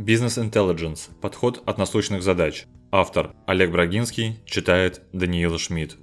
Business Intelligence. Подход от насущных задач. Автор Олег Брагинский. Читает Даниила Шмидт.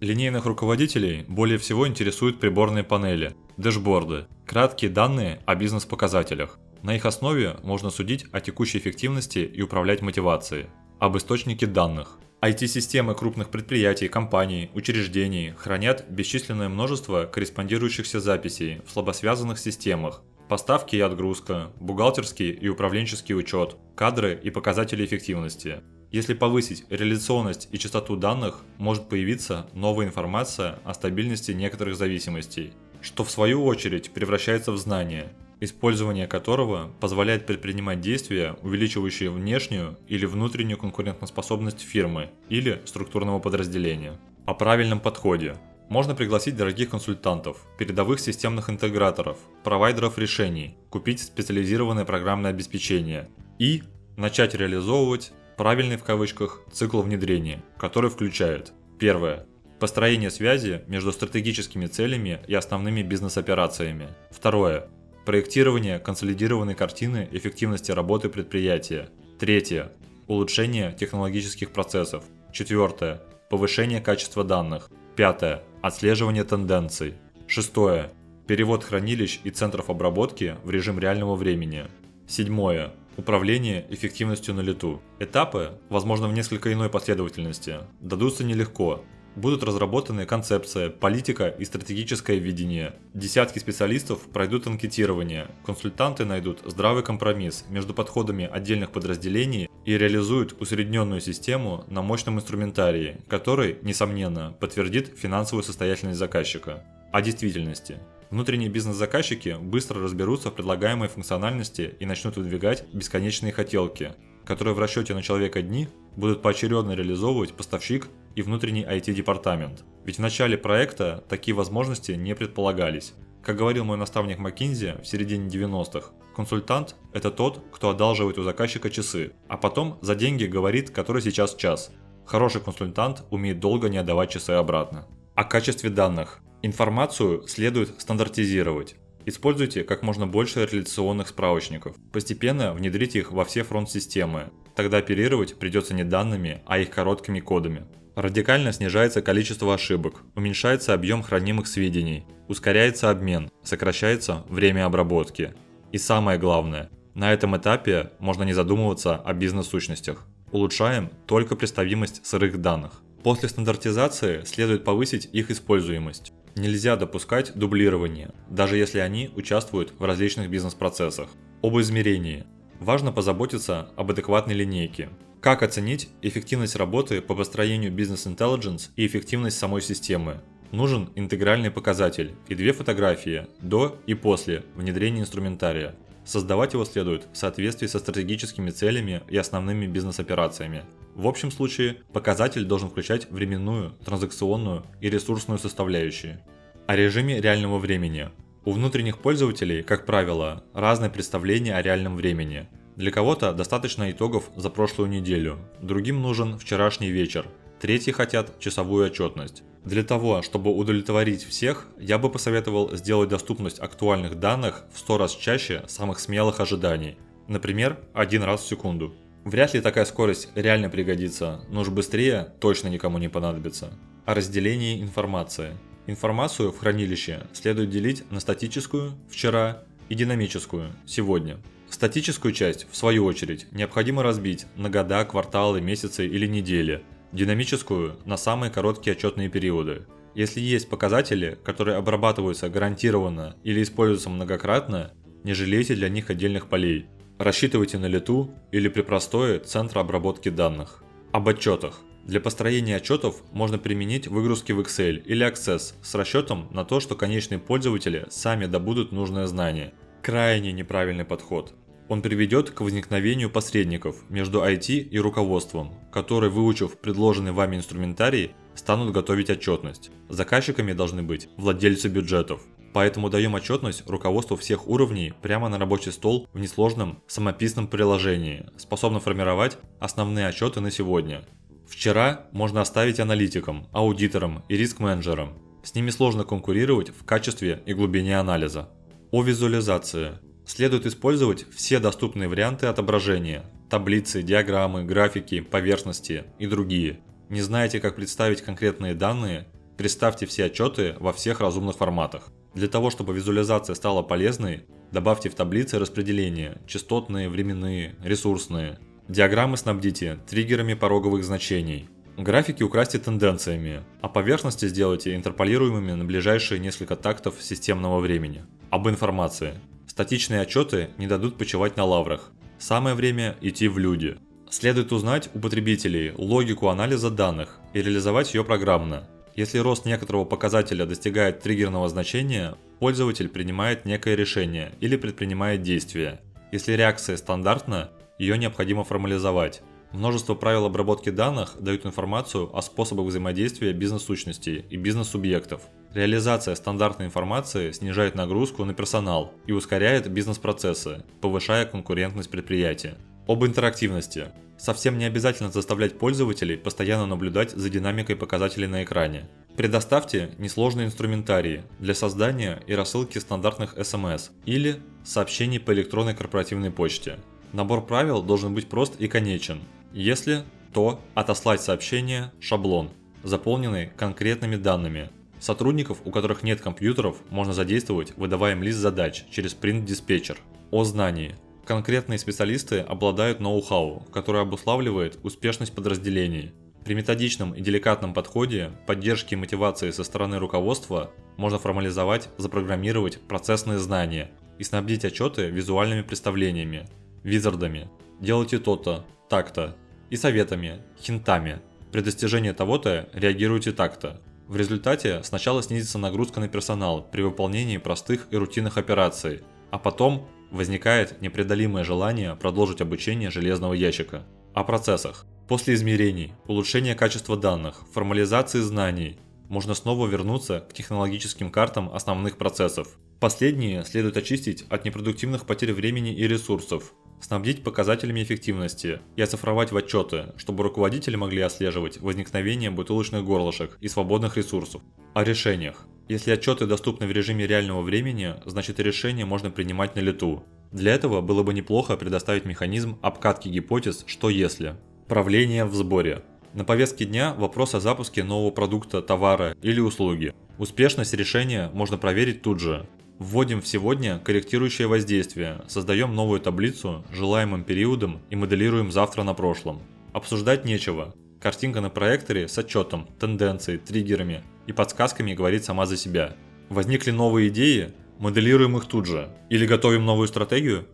Линейных руководителей более всего интересуют приборные панели, дэшборды, краткие данные о бизнес-показателях. На их основе можно судить о текущей эффективности и управлять мотивацией. Об источнике данных. IT-системы крупных предприятий, компаний, учреждений хранят бесчисленное множество корреспондирующихся записей в слабосвязанных системах, Поставки и отгрузка, бухгалтерский и управленческий учет, кадры и показатели эффективности. Если повысить реляционность и частоту данных, может появиться новая информация о стабильности некоторых зависимостей, что в свою очередь превращается в знание, использование которого позволяет предпринимать действия, увеличивающие внешнюю или внутреннюю конкурентоспособность фирмы или структурного подразделения. О правильном подходе. Можно пригласить дорогих консультантов, передовых системных интеграторов, провайдеров решений, купить специализированное программное обеспечение и начать реализовывать правильный в кавычках цикл внедрения, который включает первое построение связи между стратегическими целями и основными бизнес-операциями. Второе проектирование консолидированной картины эффективности работы предприятия. Третье улучшение технологических процессов. Четвертое повышение качества данных. Пятое Отслеживание тенденций. Шестое. Перевод хранилищ и центров обработки в режим реального времени. Седьмое. Управление эффективностью на лету. Этапы, возможно в несколько иной последовательности, дадутся нелегко. Будут разработаны концепция, политика и стратегическое видение. Десятки специалистов пройдут анкетирование, консультанты найдут здравый компромисс между подходами отдельных подразделений и реализуют усредненную систему на мощном инструментарии, который, несомненно, подтвердит финансовую состоятельность заказчика. О действительности. Внутренние бизнес-заказчики быстро разберутся в предлагаемой функциональности и начнут выдвигать бесконечные хотелки, которые в расчете на человека дни будут поочередно реализовывать поставщик и внутренний IT-департамент. Ведь в начале проекта такие возможности не предполагались. Как говорил мой наставник Маккинзи в середине 90-х, Консультант – это тот, кто одалживает у заказчика часы, а потом за деньги говорит, который сейчас час. Хороший консультант умеет долго не отдавать часы обратно. О качестве данных. Информацию следует стандартизировать. Используйте как можно больше реляционных справочников. Постепенно внедрите их во все фронт-системы. Тогда оперировать придется не данными, а их короткими кодами. Радикально снижается количество ошибок, уменьшается объем хранимых сведений, ускоряется обмен, сокращается время обработки. И самое главное, на этом этапе можно не задумываться о бизнес-сущностях. Улучшаем только представимость сырых данных. После стандартизации следует повысить их используемость. Нельзя допускать дублирование, даже если они участвуют в различных бизнес-процессах. Об измерении. Важно позаботиться об адекватной линейке. Как оценить эффективность работы по построению бизнес-интеллигенс и эффективность самой системы? Нужен интегральный показатель и две фотографии до и после внедрения инструментария. Создавать его следует в соответствии со стратегическими целями и основными бизнес-операциями. В общем случае, показатель должен включать временную, транзакционную и ресурсную составляющие. О режиме реального времени. У внутренних пользователей, как правило, разное представление о реальном времени. Для кого-то достаточно итогов за прошлую неделю, другим нужен вчерашний вечер, третьи хотят часовую отчетность. Для того, чтобы удовлетворить всех, я бы посоветовал сделать доступность актуальных данных в 100 раз чаще самых смелых ожиданий. Например, один раз в секунду. Вряд ли такая скорость реально пригодится, но уж быстрее точно никому не понадобится. О разделении информации. Информацию в хранилище следует делить на статическую – вчера и динамическую – сегодня. Статическую часть, в свою очередь, необходимо разбить на года, кварталы, месяцы или недели – динамическую на самые короткие отчетные периоды. Если есть показатели, которые обрабатываются гарантированно или используются многократно, не жалейте для них отдельных полей. Рассчитывайте на лету или при простое центра обработки данных. Об отчетах. Для построения отчетов можно применить выгрузки в Excel или Access с расчетом на то, что конечные пользователи сами добудут нужное знание. Крайне неправильный подход. Он приведет к возникновению посредников между IT и руководством, которые, выучив предложенный вами инструментарий, станут готовить отчетность. Заказчиками должны быть владельцы бюджетов. Поэтому даем отчетность руководству всех уровней прямо на рабочий стол в несложном самописном приложении, способном формировать основные отчеты на сегодня. Вчера можно оставить аналитикам, аудиторам и риск-менеджерам. С ними сложно конкурировать в качестве и глубине анализа. О визуализации. Следует использовать все доступные варианты отображения – таблицы, диаграммы, графики, поверхности и другие. Не знаете, как представить конкретные данные? Представьте все отчеты во всех разумных форматах. Для того, чтобы визуализация стала полезной, добавьте в таблицы распределения – частотные, временные, ресурсные. Диаграммы снабдите триггерами пороговых значений – Графики украсьте тенденциями, а поверхности сделайте интерполируемыми на ближайшие несколько тактов системного времени. Об информации. Статичные отчеты не дадут почивать на лаврах. Самое время идти в люди. Следует узнать у потребителей логику анализа данных и реализовать ее программно. Если рост некоторого показателя достигает триггерного значения, пользователь принимает некое решение или предпринимает действие. Если реакция стандартна, ее необходимо формализовать. Множество правил обработки данных дают информацию о способах взаимодействия бизнес-сущностей и бизнес-субъектов. Реализация стандартной информации снижает нагрузку на персонал и ускоряет бизнес-процессы, повышая конкурентность предприятия. Об интерактивности. Совсем не обязательно заставлять пользователей постоянно наблюдать за динамикой показателей на экране. Предоставьте несложные инструментарии для создания и рассылки стандартных SMS или сообщений по электронной корпоративной почте. Набор правил должен быть прост и конечен, если, то отослать сообщение шаблон, заполненный конкретными данными. Сотрудников, у которых нет компьютеров, можно задействовать, выдавая им лист задач через print-диспетчер. О знании. Конкретные специалисты обладают ноу-хау, которое обуславливает успешность подразделений. При методичном и деликатном подходе, поддержке и мотивации со стороны руководства можно формализовать, запрограммировать процессные знания и снабдить отчеты визуальными представлениями, визардами. Делайте то-то, так-то и советами, хинтами. При достижении того-то реагируйте так-то. В результате сначала снизится нагрузка на персонал при выполнении простых и рутинных операций, а потом возникает непреодолимое желание продолжить обучение железного ящика. О процессах. После измерений, улучшения качества данных, формализации знаний, можно снова вернуться к технологическим картам основных процессов. Последние следует очистить от непродуктивных потерь времени и ресурсов, снабдить показателями эффективности и оцифровать в отчеты, чтобы руководители могли отслеживать возникновение бутылочных горлышек и свободных ресурсов. О решениях. Если отчеты доступны в режиме реального времени, значит решение можно принимать на лету. Для этого было бы неплохо предоставить механизм обкатки гипотез «что если». Правление в сборе. На повестке дня вопрос о запуске нового продукта, товара или услуги. Успешность решения можно проверить тут же, Вводим в сегодня корректирующее воздействие, создаем новую таблицу желаемым периодом и моделируем завтра на прошлом. Обсуждать нечего. Картинка на проекторе с отчетом, тенденцией, триггерами и подсказками говорит сама за себя. Возникли новые идеи, моделируем их тут же. Или готовим новую стратегию?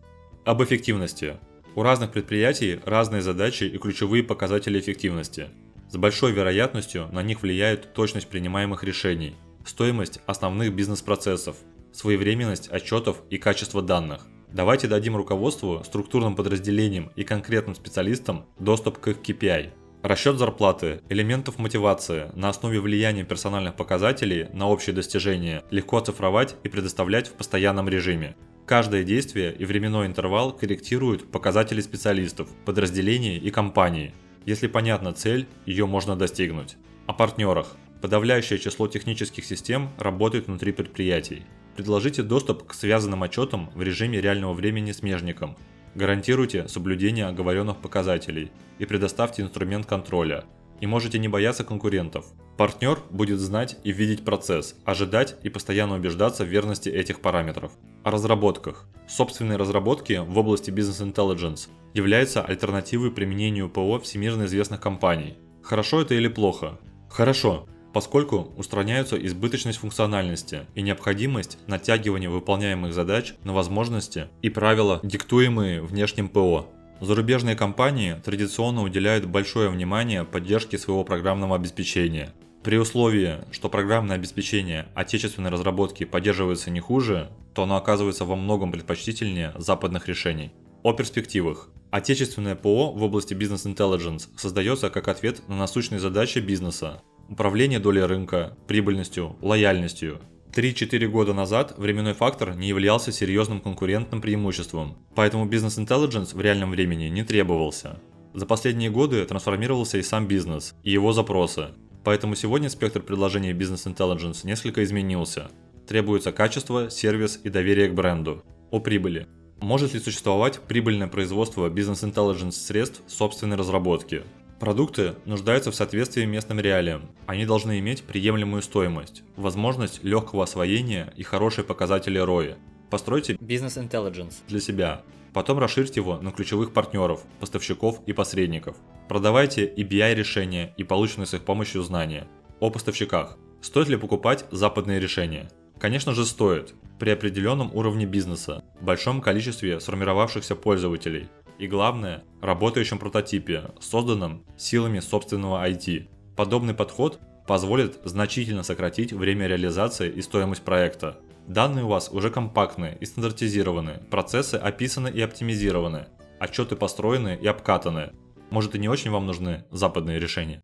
Об эффективности. У разных предприятий разные задачи и ключевые показатели эффективности. С большой вероятностью на них влияет точность принимаемых решений, стоимость основных бизнес-процессов, своевременность отчетов и качество данных. Давайте дадим руководству, структурным подразделениям и конкретным специалистам доступ к их KPI. Расчет зарплаты, элементов мотивации на основе влияния персональных показателей на общие достижения легко оцифровать и предоставлять в постоянном режиме. Каждое действие и временной интервал корректируют показатели специалистов, подразделений и компании. Если понятна цель, ее можно достигнуть. О партнерах. Подавляющее число технических систем работает внутри предприятий. Предложите доступ к связанным отчетам в режиме реального времени смежникам. Гарантируйте соблюдение оговоренных показателей и предоставьте инструмент контроля. И можете не бояться конкурентов. Партнер будет знать и видеть процесс, ожидать и постоянно убеждаться в верности этих параметров. О разработках. Собственные разработки в области бизнес intelligence являются альтернативой применению ПО всемирно известных компаний. Хорошо это или плохо? Хорошо, поскольку устраняются избыточность функциональности и необходимость натягивания выполняемых задач на возможности и правила, диктуемые внешним ПО. Зарубежные компании традиционно уделяют большое внимание поддержке своего программного обеспечения. При условии, что программное обеспечение отечественной разработки поддерживается не хуже, то оно оказывается во многом предпочтительнее западных решений. О перспективах. Отечественное ПО в области бизнес-интеллигенс создается как ответ на насущные задачи бизнеса, управление долей рынка, прибыльностью, лояльностью. 3-4 года назад временной фактор не являлся серьезным конкурентным преимуществом, поэтому бизнес-интеллигенс в реальном времени не требовался. За последние годы трансформировался и сам бизнес, и его запросы, поэтому сегодня спектр предложений бизнес-интеллигенс несколько изменился. Требуется качество, сервис и доверие к бренду. О прибыли. Может ли существовать прибыльное производство бизнес-интеллигенс средств собственной разработки? Продукты нуждаются в соответствии местным реалиям. Они должны иметь приемлемую стоимость, возможность легкого освоения и хорошие показатели ROI. Постройте Business Intelligence. для себя. Потом расширьте его на ключевых партнеров, поставщиков и посредников. Продавайте и BI решения и полученные с их помощью знания. О поставщиках. Стоит ли покупать западные решения? Конечно же стоит, при определенном уровне бизнеса, большом количестве сформировавшихся пользователей и главное, работающем прототипе, созданном силами собственного IT. Подобный подход позволит значительно сократить время реализации и стоимость проекта. Данные у вас уже компактные и стандартизированы, процессы описаны и оптимизированы, отчеты построены и обкатаны. Может и не очень вам нужны западные решения.